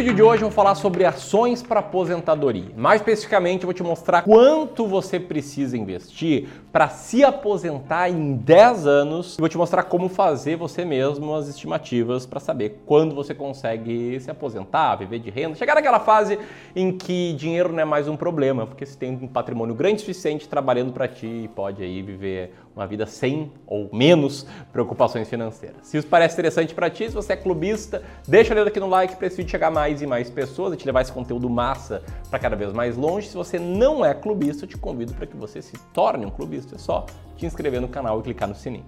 vídeo de hoje eu vou falar sobre ações para aposentadoria. Mais especificamente, eu vou te mostrar quanto você precisa investir para se aposentar em 10 anos e vou te mostrar como fazer você mesmo as estimativas para saber quando você consegue se aposentar, viver de renda, chegar naquela fase em que dinheiro não é mais um problema, porque você tem um patrimônio grande suficiente trabalhando para ti e pode aí viver uma vida sem ou menos preocupações financeiras. Se isso parece interessante para ti, se você é clubista, deixa o dedo aqui no like para esse vídeo chegar mais e mais pessoas, te levar esse conteúdo massa para cada vez mais longe. Se você não é clubista, eu te convido para que você se torne um clubista. É só te inscrever no canal e clicar no sininho.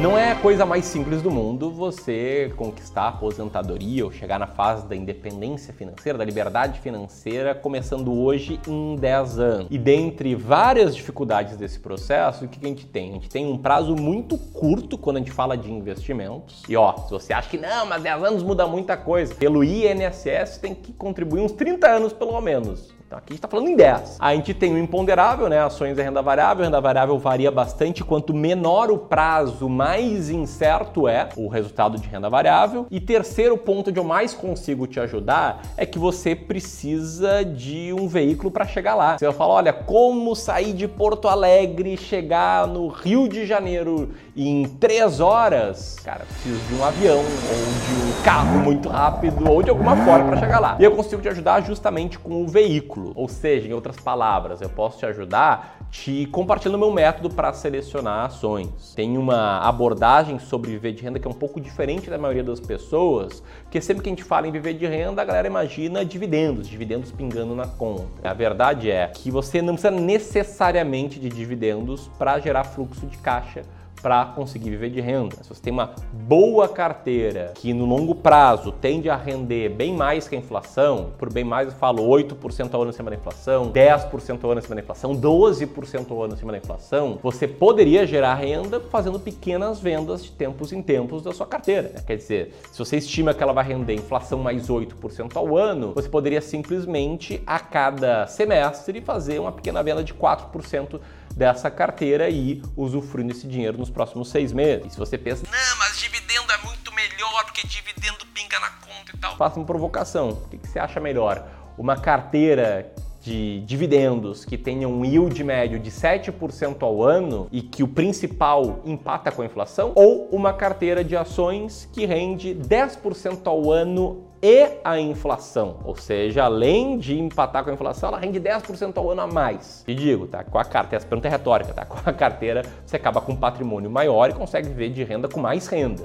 Não é a coisa mais simples do mundo você conquistar a aposentadoria ou chegar na fase da independência financeira, da liberdade financeira, começando hoje em 10 anos. E dentre várias dificuldades desse processo, o que a gente tem? A gente tem um prazo muito curto quando a gente fala de investimentos. E ó, se você acha que não, mas 10 anos muda muita coisa, pelo INSS tem que contribuir uns 30 anos pelo menos. Então aqui a gente está falando em 10. A gente tem o imponderável, né? Ações é renda variável. A renda variável varia bastante. Quanto menor o prazo, mais incerto é o resultado de renda variável. E terceiro ponto onde eu mais consigo te ajudar é que você precisa de um veículo para chegar lá. Você vai falar, olha, como sair de Porto Alegre chegar no Rio de Janeiro em três horas? Cara, preciso de um avião ou de um carro muito rápido ou de alguma forma para chegar lá. E eu consigo te ajudar justamente com o veículo Ou seja, em outras palavras, eu posso te ajudar te compartilhando meu método para selecionar ações. Tem uma abordagem sobre viver de renda que é um pouco diferente da maioria das pessoas, porque sempre que a gente fala em viver de renda, a galera imagina dividendos, dividendos pingando na conta. A verdade é que você não precisa necessariamente de dividendos para gerar fluxo de caixa para conseguir viver de renda. Se você tem uma boa carteira que no longo prazo tende a render bem mais que a inflação, por bem mais eu falo 8% ao ano acima da inflação, 10% ao ano acima da inflação, 12% ao ano acima da inflação, você poderia gerar renda fazendo pequenas vendas de tempos em tempos da sua carteira. Né? Quer dizer, se você estima que ela vai render inflação mais 8% ao ano, você poderia simplesmente a cada semestre fazer uma pequena venda de 4% dessa carteira e usufruindo esse dinheiro nos próximos seis meses. E se você pensa, não, mas dividendo é muito melhor porque dividendo pinga na conta e tal. Faça uma provocação. O que, que você acha melhor? Uma carteira de dividendos que tenha um yield médio de 7% ao ano e que o principal empata com a inflação, ou uma carteira de ações que rende 10% ao ano e a inflação, ou seja, além de empatar com a inflação, ela rende 10% ao ano a mais. E digo, tá? Com a carteira, essa pergunta é retórica, tá? Com a carteira você acaba com um patrimônio maior e consegue viver de renda com mais renda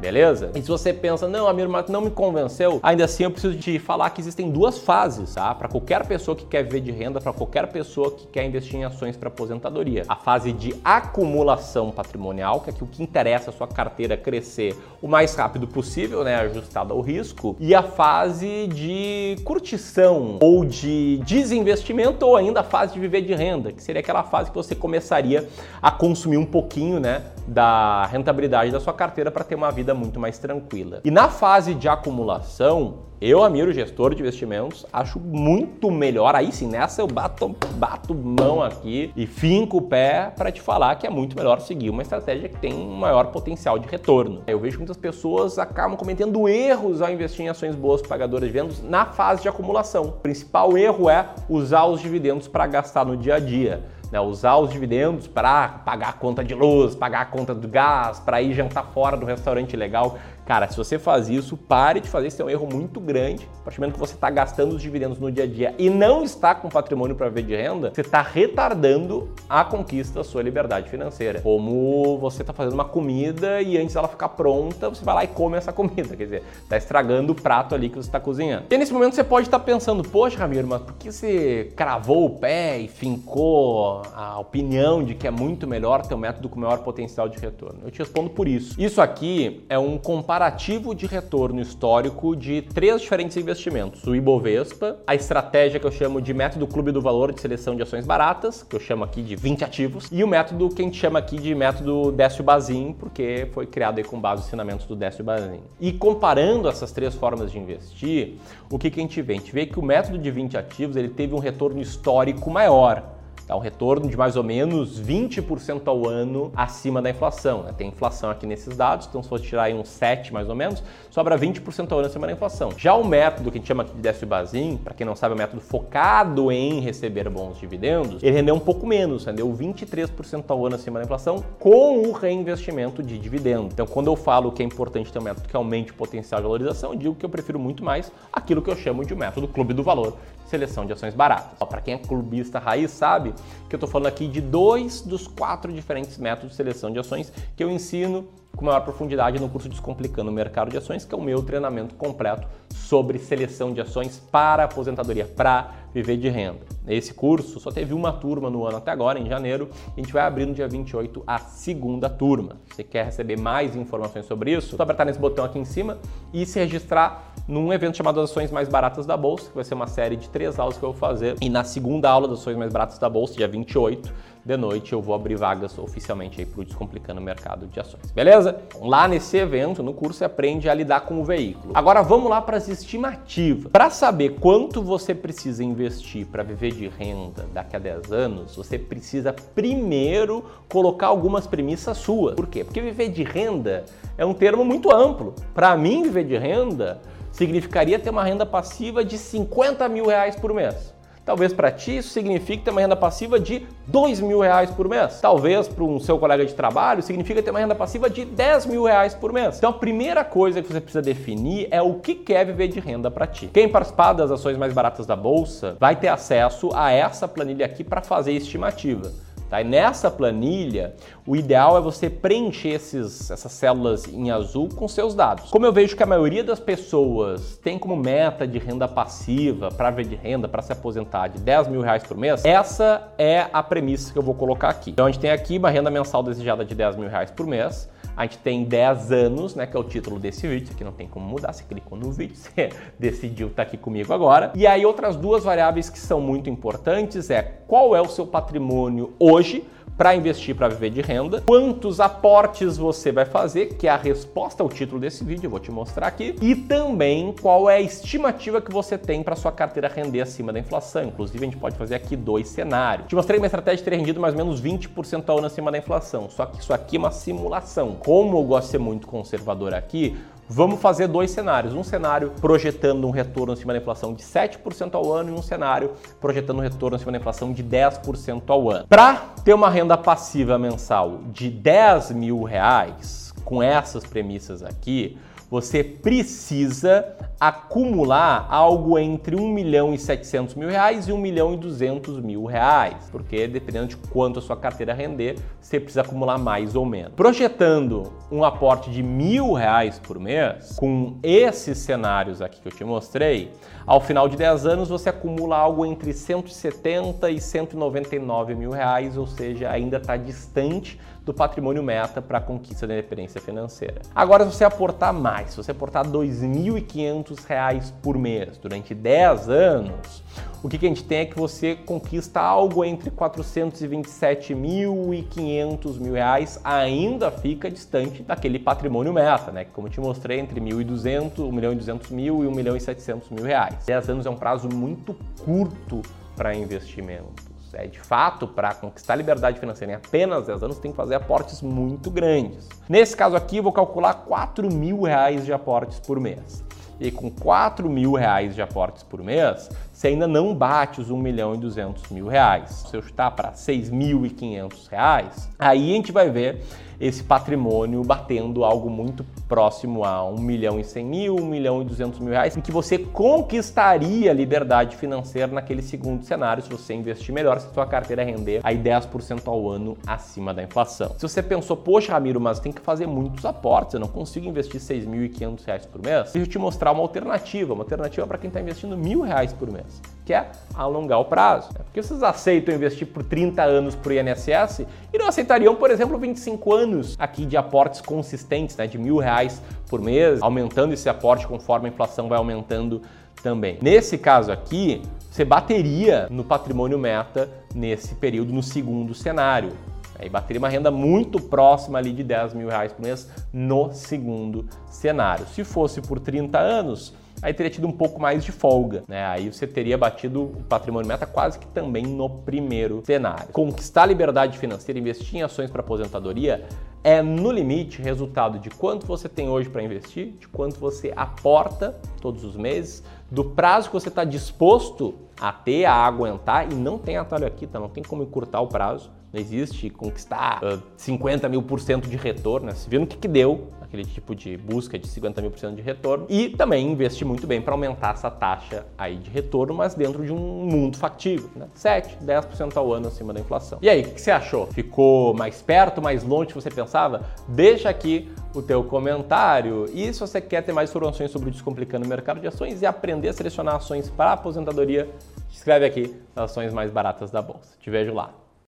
beleza? E se você pensa, não, Amir Mato não me convenceu, ainda assim eu preciso te falar que existem duas fases, tá? Para qualquer pessoa que quer viver de renda, para qualquer pessoa que quer investir em ações para aposentadoria. A fase de acumulação patrimonial, que é o que interessa a sua carteira crescer o mais rápido possível, né, ajustado ao risco, e a fase de curtição ou de desinvestimento ou ainda a fase de viver de renda, que seria aquela fase que você começaria a consumir um pouquinho, né, da rentabilidade da sua carteira para ter uma vida vida muito mais tranquila. E na fase de acumulação, eu, Amiro, gestor de investimentos, acho muito melhor. Aí sim, nessa eu bato, bato mão aqui e finco o pé para te falar que é muito melhor seguir uma estratégia que tem um maior potencial de retorno. Eu vejo que muitas pessoas acabam cometendo erros ao investir em ações boas pagadoras de vendas na fase de acumulação. O principal erro é usar os dividendos para gastar no dia a dia né, usar os dividendos para pagar a conta de luz, pagar a conta do gás, para ir jantar fora do restaurante legal. Cara, se você faz isso, pare de fazer, isso é um erro muito grande. A partir do momento que você está gastando os dividendos no dia a dia e não está com patrimônio para ver de renda, você está retardando a conquista da sua liberdade financeira. Como você está fazendo uma comida e antes dela ficar pronta, você vai lá e come essa comida. Quer dizer, está estragando o prato ali que você está cozinhando. E nesse momento você pode estar tá pensando, poxa, Ramiro, mas por que você cravou o pé e fincou a opinião de que é muito melhor ter um método com maior potencial de retorno? Eu te respondo por isso. Isso aqui é um comparativo comparativo de retorno histórico de três diferentes investimentos: o Ibovespa, a estratégia que eu chamo de método Clube do Valor de seleção de ações baratas, que eu chamo aqui de 20 ativos, e o método que a gente chama aqui de método Décio Bazin, porque foi criado aí com base nos ensinamentos do Décio Bazin. E comparando essas três formas de investir, o que, que a gente vê? A gente vê que o método de 20 ativos ele teve um retorno histórico maior Dá um retorno de mais ou menos 20% ao ano acima da inflação. Né? Tem inflação aqui nesses dados, então se for tirar aí uns 7 mais ou menos, sobra 20% ao ano acima da inflação. Já o método que a gente chama aqui de décimo Bazin, para quem não sabe, é um método focado em receber bons dividendos, ele rendeu um pouco menos, rendeu 23% ao ano acima da inflação com o reinvestimento de dividendos. Então, quando eu falo que é importante ter um método que aumente o potencial de valorização, eu digo que eu prefiro muito mais aquilo que eu chamo de método clube do valor, seleção de ações baratas. Para quem é clubista raiz sabe que eu estou falando aqui de dois dos quatro diferentes métodos de seleção de ações que eu ensino com maior profundidade no curso Descomplicando o Mercado de Ações, que é o meu treinamento completo sobre seleção de ações para aposentadoria, para viver de renda. Esse curso só teve uma turma no ano até agora, em janeiro, a gente vai abrir no dia 28 a segunda turma. Se você quer receber mais informações sobre isso, só apertar nesse botão aqui em cima e se registrar num evento chamado Ações Mais Baratas da Bolsa, que vai ser uma série de três aulas que eu vou fazer. E na segunda aula das Ações Mais Baratas da Bolsa, dia 28, de noite eu vou abrir vagas oficialmente aí para o Descomplicando o Mercado de Ações, beleza? Lá nesse evento, no curso, você aprende a lidar com o veículo. Agora vamos lá para as estimativas. Para saber quanto você precisa investir para viver de renda daqui a 10 anos, você precisa primeiro colocar algumas premissas suas. Por quê? Porque viver de renda é um termo muito amplo. Para mim, viver de renda significaria ter uma renda passiva de 50 mil reais por mês. Talvez para ti isso signifique ter uma renda passiva de 2 mil reais por mês. Talvez para um seu colega de trabalho significa ter uma renda passiva de 10 mil reais por mês. Então a primeira coisa que você precisa definir é o que quer viver de renda para ti. Quem participar das ações mais baratas da bolsa vai ter acesso a essa planilha aqui para fazer estimativa. Tá? E nessa planilha, o ideal é você preencher esses, essas células em azul com seus dados. Como eu vejo que a maioria das pessoas tem como meta de renda passiva, para ver de renda, para se aposentar de 10 mil reais por mês, essa é a premissa que eu vou colocar aqui. Então a gente tem aqui uma renda mensal desejada de 10 mil reais por mês. A gente tem 10 anos, né, que é o título desse vídeo, aqui não tem como mudar, você clicou no vídeo, você decidiu estar tá aqui comigo agora. E aí outras duas variáveis que são muito importantes é qual é o seu patrimônio hoje, para investir para viver de renda, quantos aportes você vai fazer, que é a resposta ao título desse vídeo, eu vou te mostrar aqui, e também qual é a estimativa que você tem para sua carteira render acima da inflação. Inclusive, a gente pode fazer aqui dois cenários. Te mostrei uma estratégia de ter rendido mais ou menos 20% ao ano acima da inflação, só que isso aqui é uma simulação. Como eu gosto de ser muito conservador aqui, Vamos fazer dois cenários. Um cenário projetando um retorno acima da inflação de 7% ao ano e um cenário projetando um retorno acima da inflação de 10% ao ano. Para ter uma renda passiva mensal de 10 mil reais, com essas premissas aqui, você precisa acumular algo entre 1 milhão e 700 mil reais e 1 milhão e 200 mil reais, porque dependendo de quanto a sua carteira render, você precisa acumular mais ou menos. Projetando um aporte de mil reais por mês, com esses cenários aqui que eu te mostrei, ao final de 10 anos você acumula algo entre 170 e 199 mil reais, ou seja, ainda está distante do patrimônio meta para a conquista da independência financeira. Agora, se você aportar mais, se você aportar R$ 2.500 por mês durante 10 anos, o que, que a gente tem é que você conquista algo entre 427 mil e 500 mil reais, ainda fica distante daquele patrimônio meta, né? Que como eu te mostrei, entre 1.200, 1 milhão e 200 mil e 1 milhão e 700 mil reais. 10 anos é um prazo muito curto para investimento. É, de fato, para conquistar a liberdade financeira em apenas 10 anos, tem que fazer aportes muito grandes. Nesse caso aqui, eu vou calcular 4 mil reais de aportes por mês. E com 4 mil reais de aportes por mês, você ainda não bate os 1 milhão e 200 mil reais. Se eu chutar para 6.500 reais, aí a gente vai ver esse patrimônio batendo algo muito próximo a 1 milhão e 100 mil, 1 milhão e 200 mil reais, em que você conquistaria liberdade financeira naquele segundo cenário se você investir melhor, se sua carteira render aí 10% ao ano acima da inflação. Se você pensou, poxa, Ramiro, mas tem que fazer muitos aportes, eu não consigo investir 6.500 reais por mês, deixa eu te mostrar uma alternativa, uma alternativa para quem está investindo mil reais por mês que é alongar o prazo. Porque vocês aceitam investir por 30 anos o INSS e não aceitariam, por exemplo, 25 anos aqui de aportes consistentes, né, de mil reais por mês, aumentando esse aporte conforme a inflação vai aumentando também. Nesse caso aqui, você bateria no patrimônio meta nesse período, no segundo cenário. E bateria uma renda muito próxima ali de 10 mil reais por mês no segundo cenário. Se fosse por 30 anos, aí teria tido um pouco mais de folga, né? Aí você teria batido o patrimônio meta quase que também no primeiro cenário. Conquistar a liberdade financeira, investir em ações para aposentadoria é no limite resultado de quanto você tem hoje para investir, de quanto você aporta todos os meses, do prazo que você está disposto a ter, a aguentar, e não tem atalho aqui, tá? Não tem como encurtar o prazo. Não existe conquistar uh, 50 mil por cento de retorno. Né? Você viu no que, que deu aquele tipo de busca de 50 mil por cento de retorno. E também investir muito bem para aumentar essa taxa aí de retorno, mas dentro de um mundo factível. Né? 7, 10% ao ano acima da inflação. E aí, o que você achou? Ficou mais perto, mais longe do que você pensava? Deixa aqui o teu comentário. E se você quer ter mais informações sobre o Descomplicando o Mercado de Ações e aprender a selecionar ações para aposentadoria, escreve aqui as ações mais baratas da Bolsa. Te vejo lá.